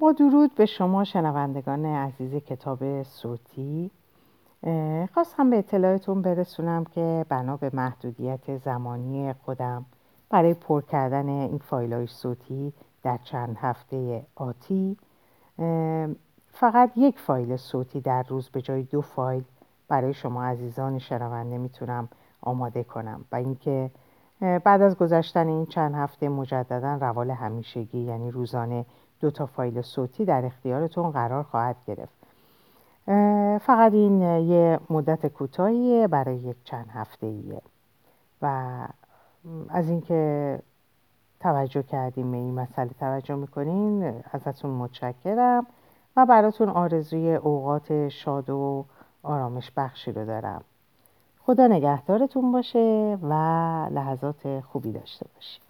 با درود به شما شنوندگان عزیز کتاب صوتی. خواستم به اطلاعتون برسونم که بنا به محدودیت زمانی خودم برای پر کردن این فایل های صوتی در چند هفته آتی فقط یک فایل صوتی در روز به جای دو فایل برای شما عزیزان شنونده می‌تونم آماده کنم. و اینکه بعد از گذشتن این چند هفته مجددا روال همیشگی یعنی روزانه دو تا فایل صوتی در اختیارتون قرار خواهد گرفت. فقط این یه مدت کوتاهیه برای یک چند هفته ایه و از اینکه توجه کردیم به این مسئله توجه می‌کنین ازتون متشکرم و براتون آرزوی اوقات شاد و آرامش بخشی رو دارم. خدا نگهدارتون باشه و لحظات خوبی داشته باشید